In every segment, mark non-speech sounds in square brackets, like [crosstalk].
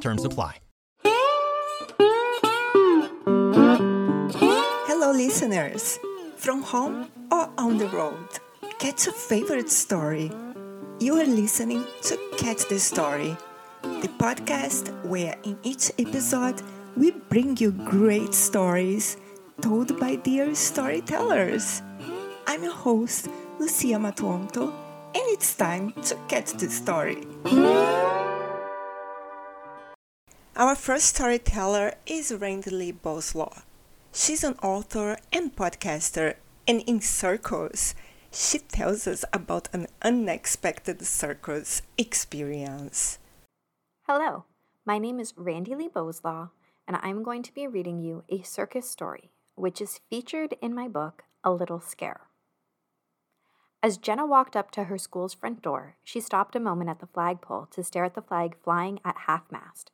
Terms apply. Hello, listeners, from home or on the road. Catch a favorite story. You are listening to Catch the Story the podcast where in each episode we bring you great stories told by dear storytellers. I'm your host, Lucia Matuonto, and it's time to catch the story. Our first storyteller is Randi-Lee Bowslaugh. She's an author and podcaster, and in Circus, she tells us about an unexpected circus experience. Hello, my name is Randi-Lee Bowslaugh, and I'm going to be reading you a circus story, which is featured in my book, A Little Scare. As Jenna walked up to her school's front door, she stopped a moment at the flagpole to stare at the flag flying at half mast.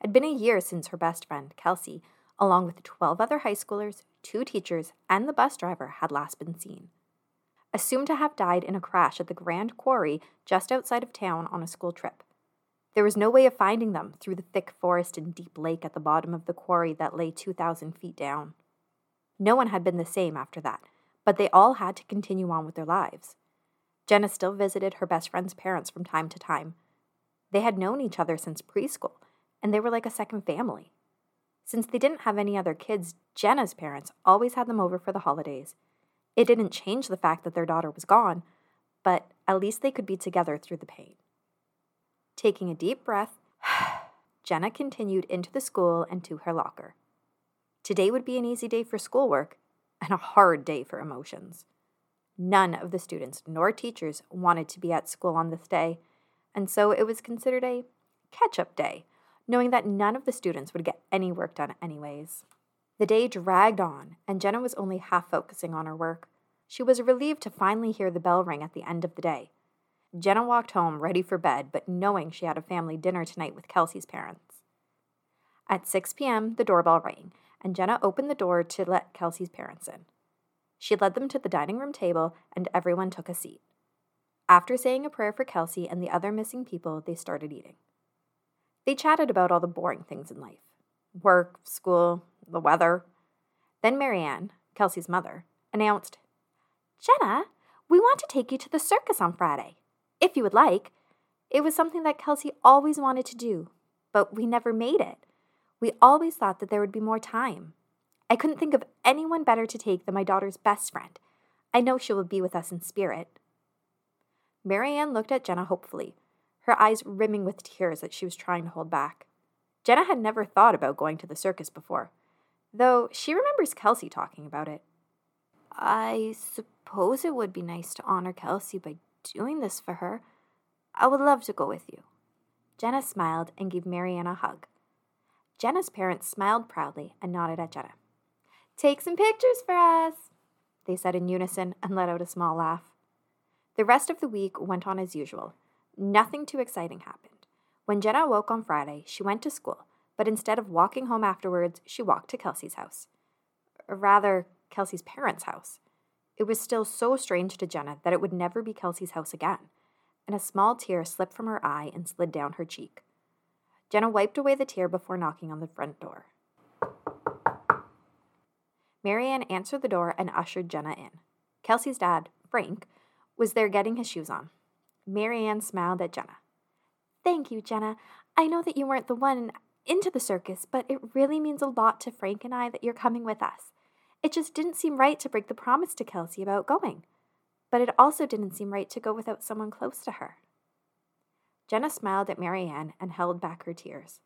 Had been a year since her best friend, Kelsey, along with 12 other high schoolers, two teachers, and the bus driver, had last been seen. Assumed to have died in a crash at the Grand Quarry just outside of town on a school trip. There was no way of finding them through the thick forest and deep lake at the bottom of the quarry that lay 2,000 feet down. No one had been the same after that, but they all had to continue on with their lives. Jenna still visited her best friend's parents from time to time. They had known each other since preschool, and they were like a second family. Since they didn't have any other kids, Jenna's parents always had them over for the holidays. It didn't change the fact that their daughter was gone, but at least they could be together through the pain. Taking a deep breath, [sighs] Jenna continued into the school and to her locker. Today would be an easy day for schoolwork and a hard day for emotions. None of the students nor teachers wanted to be at school on this day, and so it was considered a catch up day, knowing that none of the students would get any work done anyways. The day dragged on, and Jenna was only half focusing on her work. She was relieved to finally hear the bell ring at the end of the day. Jenna walked home ready for bed, but knowing she had a family dinner tonight with Kelsey's parents. At 6 p.m., the doorbell rang, and Jenna opened the door to let Kelsey's parents in. She led them to the dining room table, and everyone took a seat. After saying a prayer for Kelsey and the other missing people, they started eating. They chatted about all the boring things in life work, school, the weather. Then Marianne, Kelsey's mother, announced, Jenna, we want to take you to the circus on Friday if you would like. It was something that Kelsey always wanted to do, but we never made it. We always thought that there would be more time. I couldn't think of anyone better to take than my daughter's best friend. I know she will be with us in spirit. Marianne looked at Jenna hopefully, her eyes rimming with tears that she was trying to hold back. Jenna had never thought about going to the circus before, though she remembers Kelsey talking about it. I suppose it would be nice to honor Kelsey by doing this for her. I would love to go with you. Jenna smiled and gave Marianne a hug. Jenna's parents smiled proudly and nodded at Jenna. Take some pictures for us, they said in unison and let out a small laugh. The rest of the week went on as usual. Nothing too exciting happened. When Jenna woke on Friday, she went to school, but instead of walking home afterwards, she walked to Kelsey's house. Or rather, Kelsey's parents' house. It was still so strange to Jenna that it would never be Kelsey's house again, and a small tear slipped from her eye and slid down her cheek. Jenna wiped away the tear before knocking on the front door. Marianne answered the door and ushered Jenna in. Kelsey's dad, Frank, was there getting his shoes on. Marianne smiled at Jenna. Thank you, Jenna. I know that you weren't the one into the circus, but it really means a lot to Frank and I that you're coming with us. It just didn't seem right to break the promise to Kelsey about going. But it also didn't seem right to go without someone close to her. Jenna smiled at Marianne and held back her tears,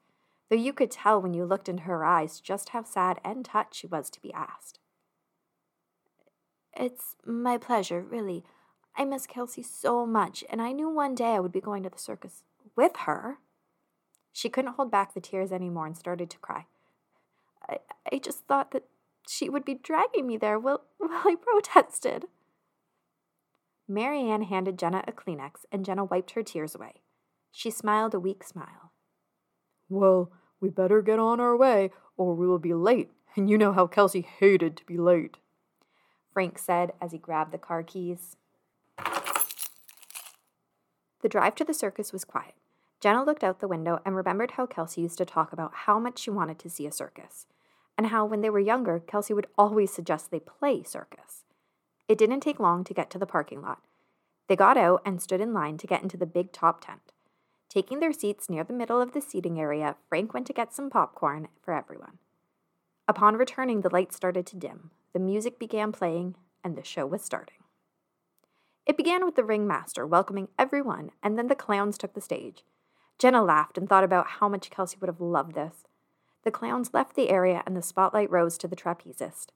though you could tell when you looked into her eyes just how sad and touched she was to be asked. It's my pleasure, really. I miss Kelsey so much, and I knew one day I would be going to the circus with her. She couldn't hold back the tears anymore and started to cry. I, I just thought that she would be dragging me there while, [laughs] while I protested. Marianne handed Jenna a Kleenex, and Jenna wiped her tears away. She smiled a weak smile. Well, we better get on our way, or we will be late, and you know how Kelsey hated to be late. Frank said as he grabbed the car keys. The drive to the circus was quiet. Jenna looked out the window and remembered how Kelsey used to talk about how much she wanted to see a circus, and how when they were younger, Kelsey would always suggest they play circus. It didn't take long to get to the parking lot. They got out and stood in line to get into the big top tent. Taking their seats near the middle of the seating area, Frank went to get some popcorn for everyone. Upon returning, the lights started to dim, the music began playing, and the show was starting. It began with the ringmaster welcoming everyone, and then the clowns took the stage. Jenna laughed and thought about how much Kelsey would have loved this. The clowns left the area and the spotlight rose to the trapezist.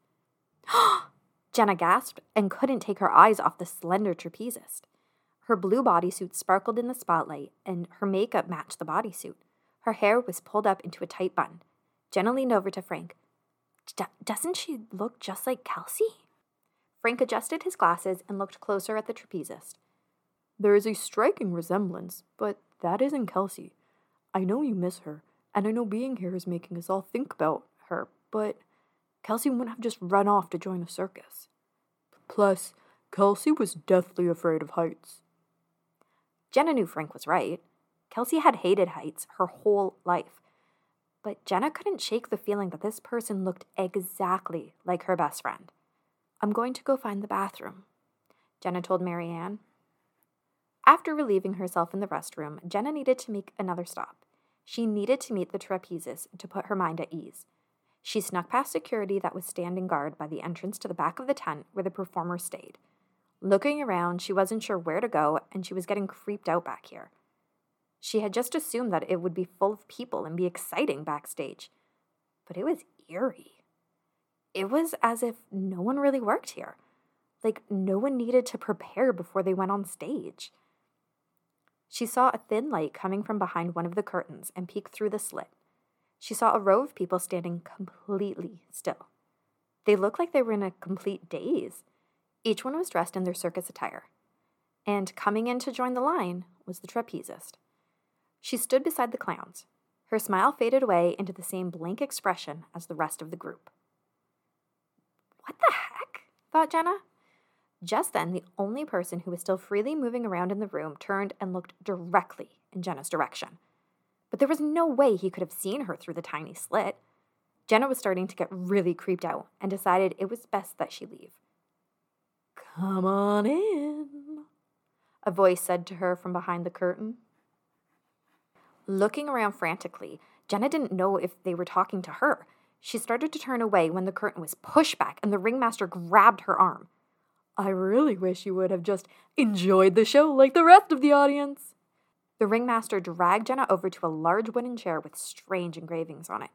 [gasps] Jenna gasped and couldn't take her eyes off the slender trapezist. Her blue bodysuit sparkled in the spotlight, and her makeup matched the bodysuit. Her hair was pulled up into a tight bun. Jenna leaned over to Frank. Doesn't she look just like Kelsey? Frank adjusted his glasses and looked closer at the trapezist. There is a striking resemblance, but that isn't Kelsey. I know you miss her, and I know being here is making us all think about her, but Kelsey wouldn't have just run off to join a circus. Plus, Kelsey was deathly afraid of heights. Jenna knew Frank was right. Kelsey had hated heights her whole life. But Jenna couldn't shake the feeling that this person looked exactly like her best friend. I'm going to go find the bathroom, Jenna told Marianne. After relieving herself in the restroom, Jenna needed to make another stop. She needed to meet the trapezist to put her mind at ease. She snuck past security that was standing guard by the entrance to the back of the tent where the performers stayed. Looking around, she wasn't sure where to go, and she was getting creeped out back here. She had just assumed that it would be full of people and be exciting backstage. But it was eerie. It was as if no one really worked here. Like no one needed to prepare before they went on stage. She saw a thin light coming from behind one of the curtains and peeked through the slit. She saw a row of people standing completely still. They looked like they were in a complete daze. Each one was dressed in their circus attire. And coming in to join the line was the trapezist. She stood beside the clowns. Her smile faded away into the same blank expression as the rest of the group. The heck? thought Jenna. Just then, the only person who was still freely moving around in the room turned and looked directly in Jenna's direction. But there was no way he could have seen her through the tiny slit. Jenna was starting to get really creeped out and decided it was best that she leave. Come on in, a voice said to her from behind the curtain. Looking around frantically, Jenna didn't know if they were talking to her. She started to turn away when the curtain was pushed back and the ringmaster grabbed her arm. I really wish you would have just enjoyed the show like the rest of the audience. The ringmaster dragged Jenna over to a large wooden chair with strange engravings on it.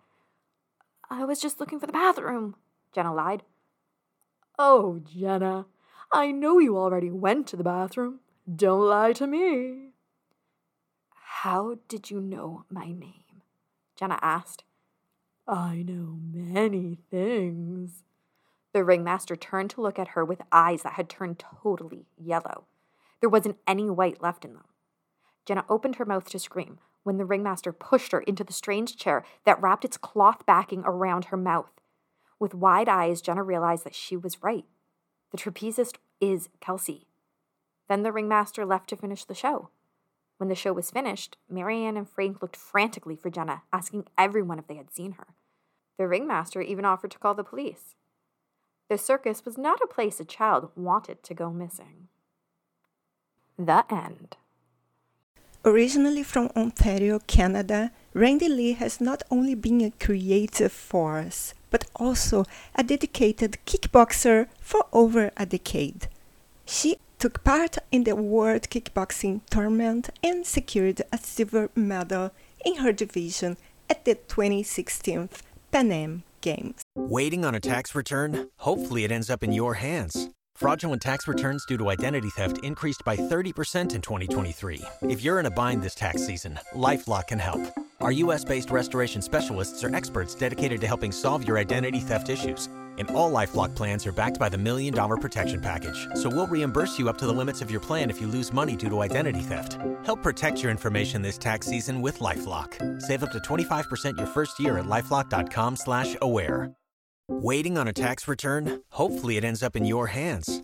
I was just looking for the bathroom, Jenna lied. Oh, Jenna, I know you already went to the bathroom. Don't lie to me. How did you know my name? Jenna asked. I know many things. The ringmaster turned to look at her with eyes that had turned totally yellow. There wasn't any white left in them. Jenna opened her mouth to scream when the ringmaster pushed her into the strange chair that wrapped its cloth backing around her mouth. With wide eyes, Jenna realized that she was right. The trapezist is Kelsey. Then the ringmaster left to finish the show. When the show was finished, Marianne and Frank looked frantically for Jenna, asking everyone if they had seen her. The ringmaster even offered to call the police. The circus was not a place a child wanted to go missing. The end. Originally from Ontario, Canada, Randi-Lee has not only been a creative force, but also a dedicated kickboxer for over a decade. She took part in the World Kickboxing Tournament and secured a silver medal in her division at the 2016 Pan Am Games. Waiting on a tax return? Hopefully, it ends up in your hands. Fraudulent tax returns due to identity theft increased by 30% in 2023. If you're in a bind this tax season, LifeLock can help. Our US based restoration specialists are experts dedicated to helping solve your identity theft issues. And all Lifelock plans are backed by the Million Dollar Protection Package. So we'll reimburse you up to the limits of your plan if you lose money due to identity theft. Help protect your information this tax season with LifeLock. Save up to 25% your first year at LifeLock.com slash aware. Waiting on a tax return? Hopefully it ends up in your hands.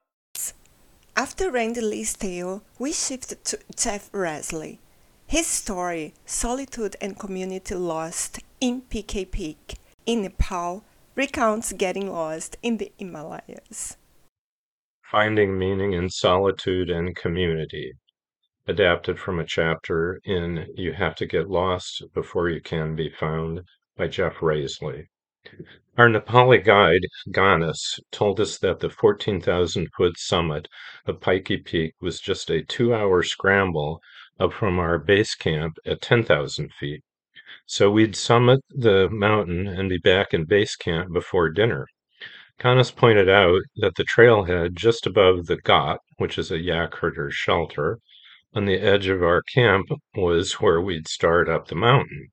After Randi-Lee's tale, we shift to Jeff Rasley. His story, Solitude and Community Lost in Pikey Peak in Nepal, recounts getting lost in the Himalayas. Finding Meaning in Solitude and Community, adapted from a chapter in You Have to Get Lost Before You Can Be Found by Jeff Rasley. Our Nepali guide, Ganes, told us that the 14,000 foot summit of Pikey Peak was just a two hour scramble up from our base camp at 10,000 feet. So we'd summit the mountain and be back in base camp before dinner. Ganes pointed out that the trailhead just above the Ghat, which is a yak herder's shelter, on the edge of our camp was where we'd start up the mountain.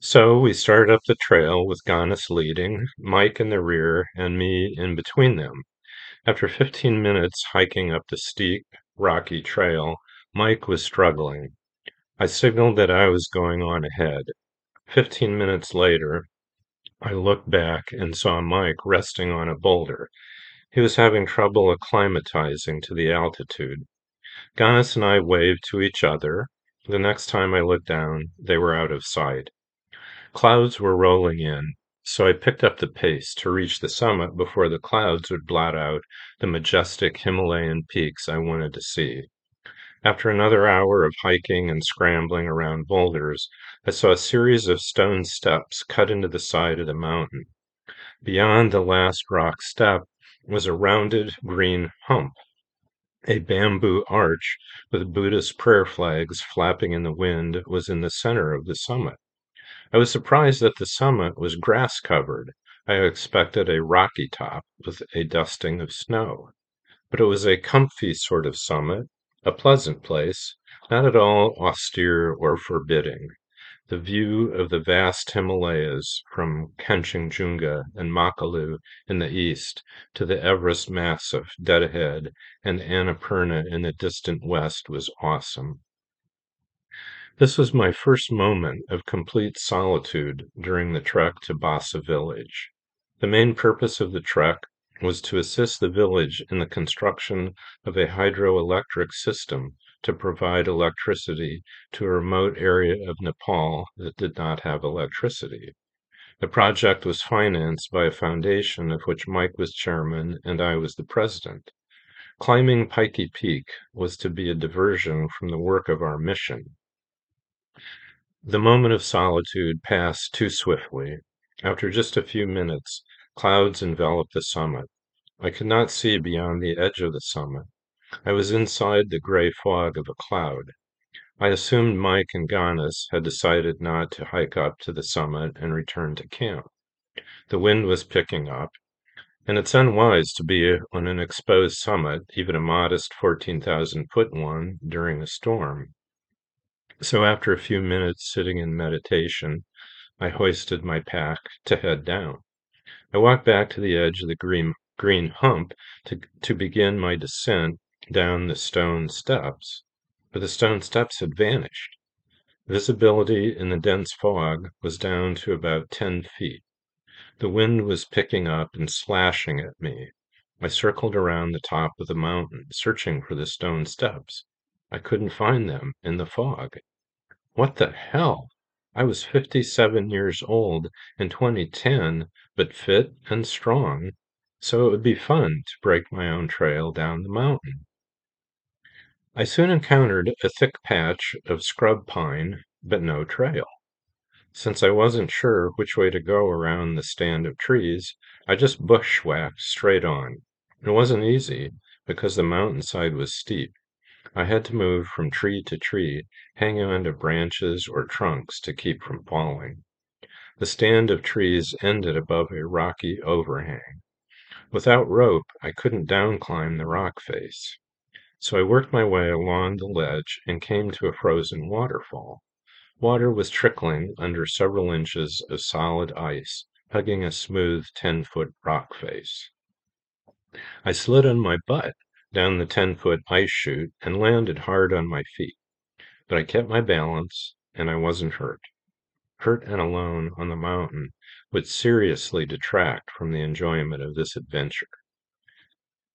So we started up the trail with Ganes leading, Mike in the rear, and me in between them. After 15 minutes hiking up the steep, rocky trail, Mike was struggling. I signaled that I was going on ahead. Fifteen minutes later, I looked back and saw Mike resting on a boulder. He was having trouble acclimatizing to the altitude. Ganes and I waved to each other. The next time I looked down, they were out of sight. Clouds were rolling in, so I picked up the pace to reach the summit before the clouds would blot out the majestic Himalayan peaks I wanted to see. After another hour of hiking and scrambling around boulders, I saw a series of stone steps cut into the side of the mountain. Beyond the last rock step was a rounded green hump. A bamboo arch with Buddhist prayer flags flapping in the wind was in the center of the summit. I was surprised that the summit was grass covered. I expected a rocky top with a dusting of snow. But it was a comfy sort of summit, a pleasant place, not at all austere or forbidding. The view of the vast Himalayas from Kanchenjunga and Makalu in the east to the Everest Massif dead ahead and Annapurna in the distant west was awesome. This was my first moment of complete solitude during the trek to Bassa village. The main purpose of the trek was to assist the village in the construction of a hydroelectric system to provide electricity to a remote area of Nepal that did not have electricity. The project was financed by a foundation of which Mike was chairman and I was the president. Climbing Pikey Peak was to be a diversion from the work of our mission. The moment of solitude passed too swiftly. After just a few minutes, clouds enveloped the summit. I could not see beyond the edge of the summit. I was inside the gray fog of a cloud. I assumed Mike and Ganes had decided not to hike up to the summit and return to camp. The wind was picking up, and it's unwise to be on an exposed summit, even a modest 14,000 foot one, during a storm. So after a few minutes sitting in meditation, I hoisted my pack to head down. I walked back to the edge of the green, green hump to, to begin my descent down the stone steps, but the stone steps had vanished. Visibility in the dense fog was down to about ten feet. The wind was picking up and slashing at me. I circled around the top of the mountain, searching for the stone steps. I couldn't find them in the fog. What the hell? I was fifty-seven years old in 2010, but fit and strong, so it would be fun to break my own trail down the mountain. I soon encountered a thick patch of scrub pine, but no trail. Since I wasn't sure which way to go around the stand of trees, I just bushwhacked straight on. It wasn't easy, because the mountainside was steep. I had to move from tree to tree, hanging onto branches or trunks to keep from falling. The stand of trees ended above a rocky overhang. Without rope I couldn't downclimb the rock face. So I worked my way along the ledge and came to a frozen waterfall. Water was trickling under several inches of solid ice, hugging a smooth ten foot rock face. I slid on my butt down the ten foot ice chute and landed hard on my feet. But I kept my balance, and I wasn't hurt. Hurt and alone on the mountain would seriously detract from the enjoyment of this adventure.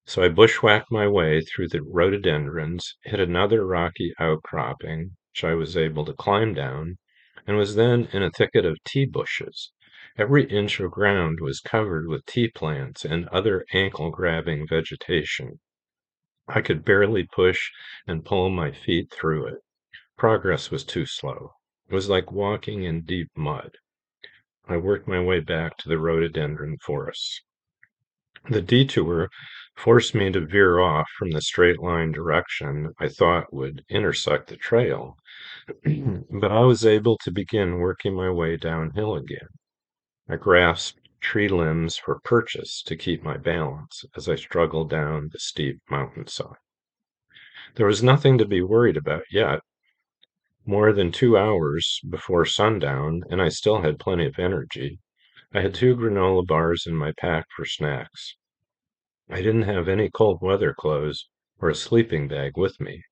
So I bushwhacked my way through the rhododendrons, hit another rocky outcropping, which I was able to climb down, and was then in a thicket of tea bushes. Every inch of ground was covered with tea plants and other ankle grabbing vegetation. I could barely push and pull my feet through it. Progress was too slow. It was like walking in deep mud. I worked my way back to the rhododendron forests. The detour forced me to veer off from the straight line direction I thought would intersect the trail, [clears throat] but I was able to begin working my way downhill again. I grasped tree limbs for purchase to keep my balance as I struggled down the steep mountainside. There was nothing to be worried about yet. More than two hours before sundown, and I still had plenty of energy. I had two granola bars in my pack for snacks. I didn't have any cold weather clothes or a sleeping bag with me.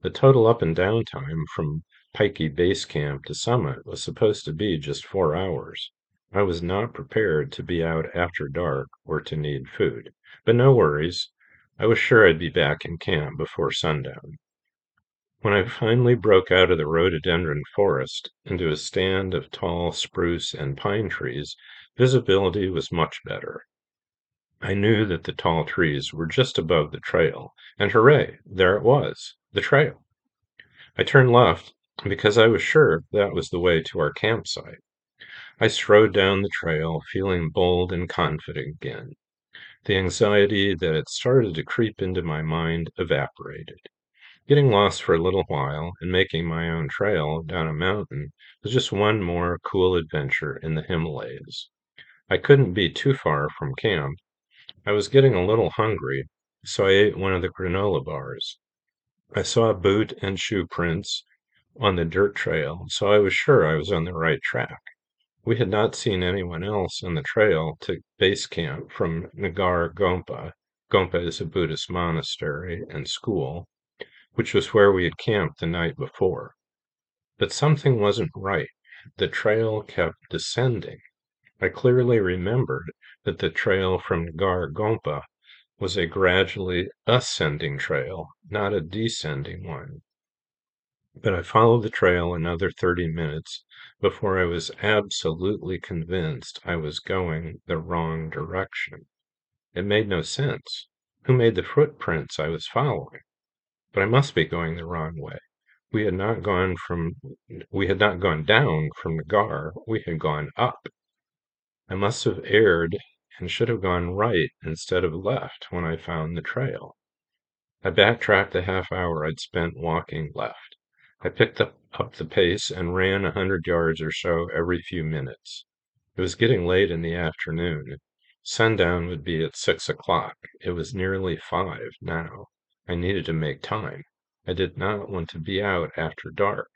The total up and down time from Pikey Base Camp to summit was supposed to be just four hours. I was not prepared to be out after dark or to need food. But no worries. I was sure I'd be back in camp before sundown. When I finally broke out of the rhododendron forest into a stand of tall spruce and pine trees, visibility was much better. I knew that the tall trees were just above the trail, and hooray, there it was, the trail. I turned left because I was sure that was the way to our campsite. I strode down the trail, feeling bold and confident again. The anxiety that had started to creep into my mind evaporated. Getting lost for a little while and making my own trail down a mountain was just one more cool adventure in the Himalayas. I couldn't be too far from camp, I was getting a little hungry, so I ate one of the granola bars. I saw boot and shoe prints on the dirt trail, so I was sure I was on the right track. We had not seen anyone else on the trail to base camp from Nagar Gompa. Gompa is a Buddhist monastery and school, which was where we had camped the night before. But something wasn't right. The trail kept descending. I clearly remembered that the trail from Nagar Gompa was a gradually ascending trail, not a descending one. But I followed the trail another thirty minutes before I was absolutely convinced I was going the wrong direction. It made no sense. Who made the footprints I was following? But I must be going the wrong way. We had not gone from we had not gone down from the gar, we had gone up. I must have erred and should have gone right instead of left when I found the trail. I backtracked the half hour I'd spent walking left. I picked up, the pace and ran a hundred yards or so every few minutes. It was getting late in the afternoon. Sundown would be at six o'clock. It was nearly five now. I needed to make time. I did not want to be out after dark.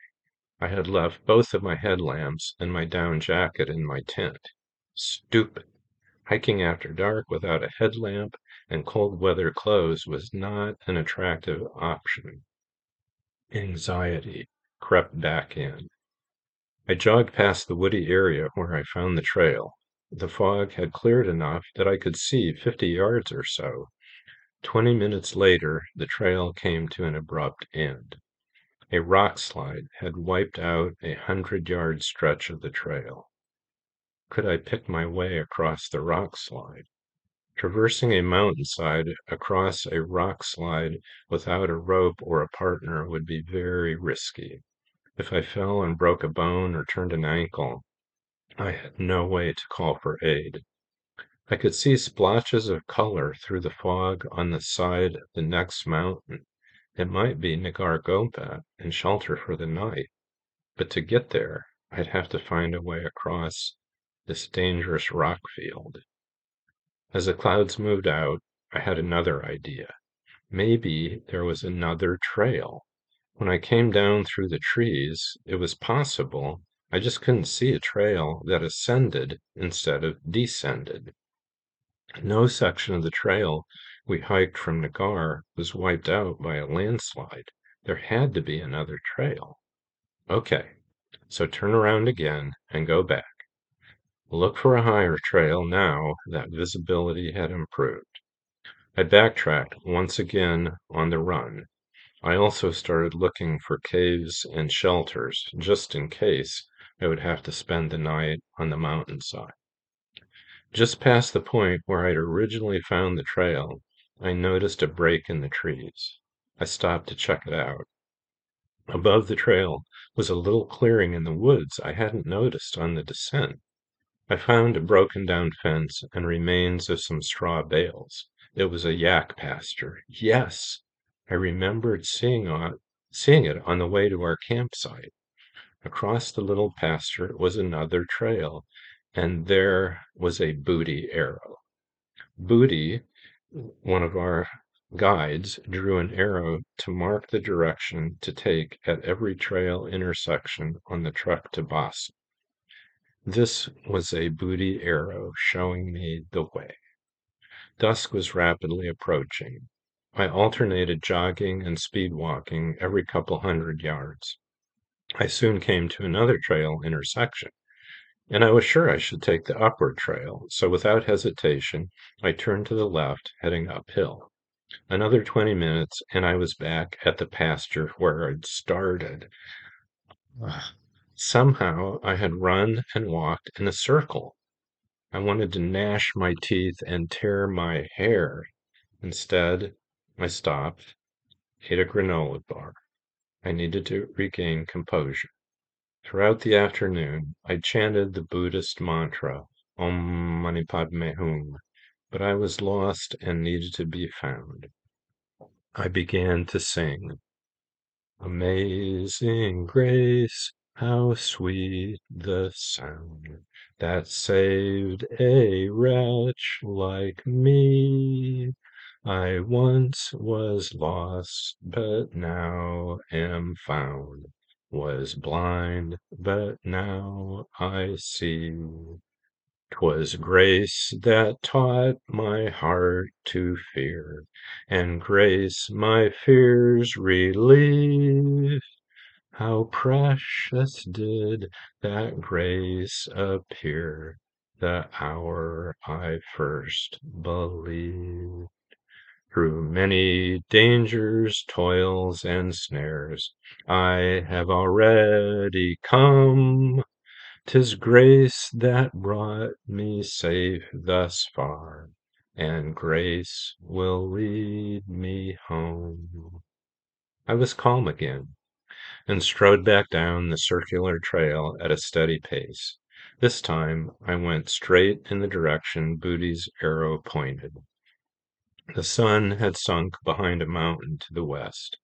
I had left both of my headlamps and my down jacket in my tent. Stupid! Hiking after dark without a headlamp and cold weather clothes was not an attractive option. Anxiety crept back in. I jogged past the woody area where I found the trail. the fog had cleared enough that I could see fifty yards or so. Twenty minutes later the trail came to an abrupt end. A rock slide had wiped out a hundred yard stretch of the trail. Could I pick my way across the rock slide? Traversing a mountainside across a rock slide without a rope or a partner would be very risky. If I fell and broke a bone or turned an ankle, I had no way to call for aid. I could see splotches of color through the fog on the side of the next mountain. It might be Nagar and shelter for the night, but to get there I'd have to find a way across this dangerous rock field. As the clouds moved out, I had another idea. Maybe there was another trail. When I came down through the trees, it was possible I just couldn't see a trail that ascended instead of descended. No section of the trail we hiked from Nagar was wiped out by a landslide. There had to be another trail. Okay, so turn around again and go back. Look for a higher trail now that visibility had improved. I backtracked once again on the run. I also started looking for caves and shelters, just in case I would have to spend the night on the mountainside. Just past the point where I'd originally found the trail, I noticed a break in the trees. I stopped to check it out. Above the trail was a little clearing in the woods I hadn't noticed on the descent. I found a broken down fence and remains of some straw bales. It was a yak pasture. Yes! I remembered seeing it on the way to our campsite. Across the little pasture was another trail, and there was a booty arrow. Booty, one of our guides, drew an arrow to mark the direction to take at every trail intersection on the trek to Bassa. This was a booty arrow showing me the way. Dusk was rapidly approaching. I alternated jogging and speed walking every couple hundred yards. I soon came to another trail intersection, and I was sure I should take the upward trail, so without hesitation I turned to the left, heading uphill. Another twenty minutes, and I was back at the pasture where I'd started. Somehow I had run and walked in a circle. I wanted to gnash my teeth and tear my hair. Instead, I stopped, ate a granola bar. I needed to regain composure. Throughout the afternoon I chanted the Buddhist mantra, Om Mani Padme Hum, but I was lost and needed to be found. I began to sing. Amazing grace, how sweet the sound that saved a wretch like me. I once was lost, but now am found, was blind, but now I see. 'Twas grace that taught my heart to fear, and grace my fears relieved. How precious did that grace appear the hour I first believed. Through many dangers, toils, and snares I have already come. 'Tis grace that brought me safe thus far, and grace will lead me home. I was calm again, and strode back down the circular trail at a steady pace. This time I went straight in the direction Booty's arrow pointed. The sun had sunk behind a mountain to the west,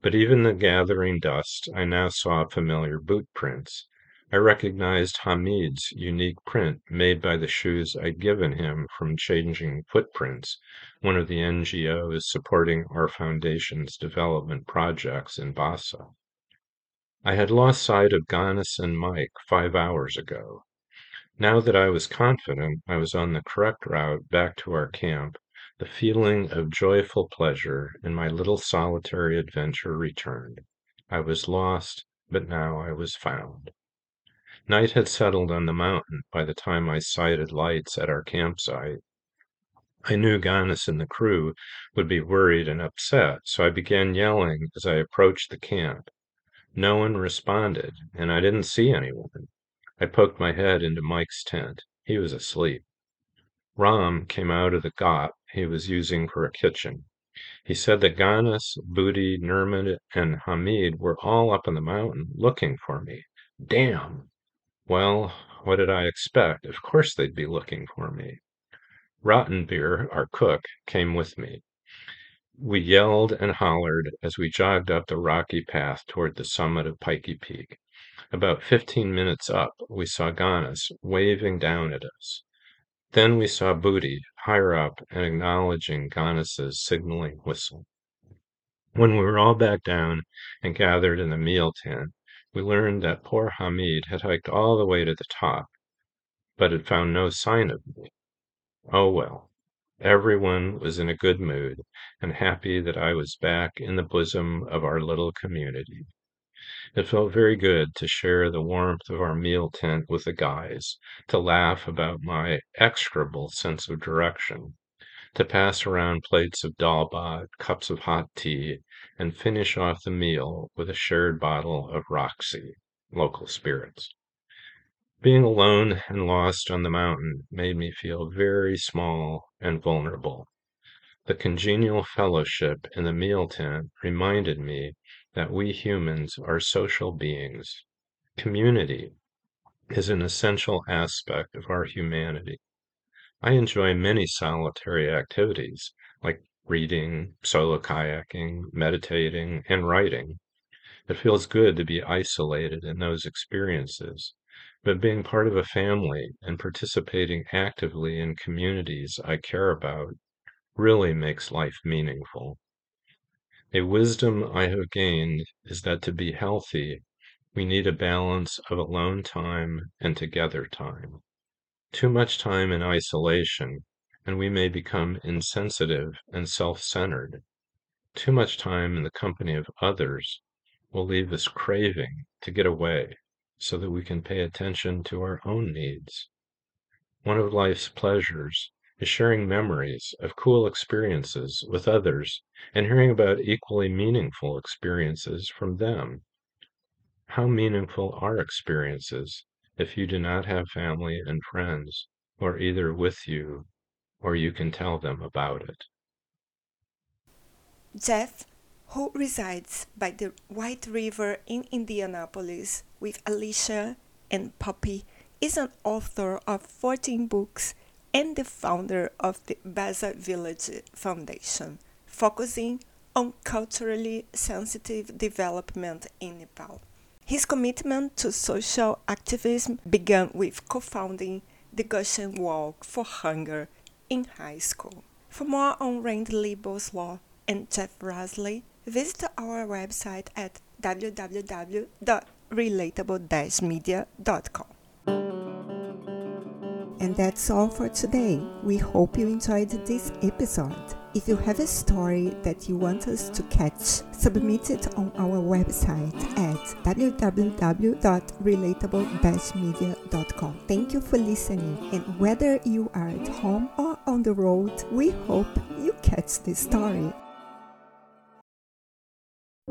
but even the gathering dusk I now saw familiar boot prints. I recognized Hamid's unique print made by the shoes I'd given him from Changing Footprints, one of the NGOs supporting our foundation's development projects in Bassa. I had lost sight of Ganis and Mike five hours ago. Now that I was confident I was on the correct route back to our camp, the feeling of joyful pleasure in my little solitary adventure returned. I was lost, but now I was found. Night had settled on the mountain by the time I sighted lights at our campsite. I knew Ganis and the crew would be worried and upset, so I began yelling as I approached the camp. No one responded, and I didn't see anyone. I poked my head into Mike's tent. He was asleep. Ram came out of the ghot he was using for a kitchen. He said that Ganis, Budi, Nurmud, and Hamid were all up on the mountain looking for me. Damn! Well, what did I expect? Of course they'd be looking for me. Rottenbier, our cook, came with me. We yelled and hollered as we jogged up the rocky path toward the summit of Pikey Peak. About fifteen minutes up, we saw Ganis waving down at us. Then we saw Booty higher up and acknowledging Ganis's signaling whistle. When we were all back down and gathered in the meal tent, we learned that poor Hamid had hiked all the way to the top, but had found no sign of me. Oh well, everyone was in a good mood, and happy that I was back in the bosom of our little community. It felt very good to share the warmth of our meal tent with the guys, to laugh about my execrable sense of direction, to pass around plates of dal bhat, cups of hot tea, and finish off the meal with a shared bottle of raksi local spirits. Being alone and lost on the mountain made me feel very small and vulnerable. The congenial fellowship in the meal tent reminded me that we humans are social beings. Community is an essential aspect of our humanity. I enjoy many solitary activities like reading, solo kayaking, meditating, and writing. It feels good to be isolated in those experiences, but being part of a family and participating actively in communities I care about really makes life meaningful. A wisdom I have gained is that to be healthy, we need a balance of alone time and together time. Too much time in isolation, and we may become insensitive and self centered. Too much time in the company of others will leave us craving to get away so that we can pay attention to our own needs. One of life's pleasures is sharing memories of cool experiences with others and hearing about equally meaningful experiences from them. How meaningful are experiences if you do not have family and friends who are either with you or you can tell them about it? Jeff, who resides by the White River in Indianapolis with Alicia and Poppy, is an author of 14 books and the founder of the Basa Village Foundation, focusing on culturally sensitive development in Nepal. His commitment to social activism began with co founding the Goshen Walk for Hunger in high school. For more on Randi Bowslaugh and Jeff Rasley, visit our website at www.relatable-media.com. And that's all for today. We hope you enjoyed this episode. If you have a story that you want us to catch, submit it on our website at www.relatable-media.com. Thank you for listening, and whether you are at home or on the road, we hope you catch this story.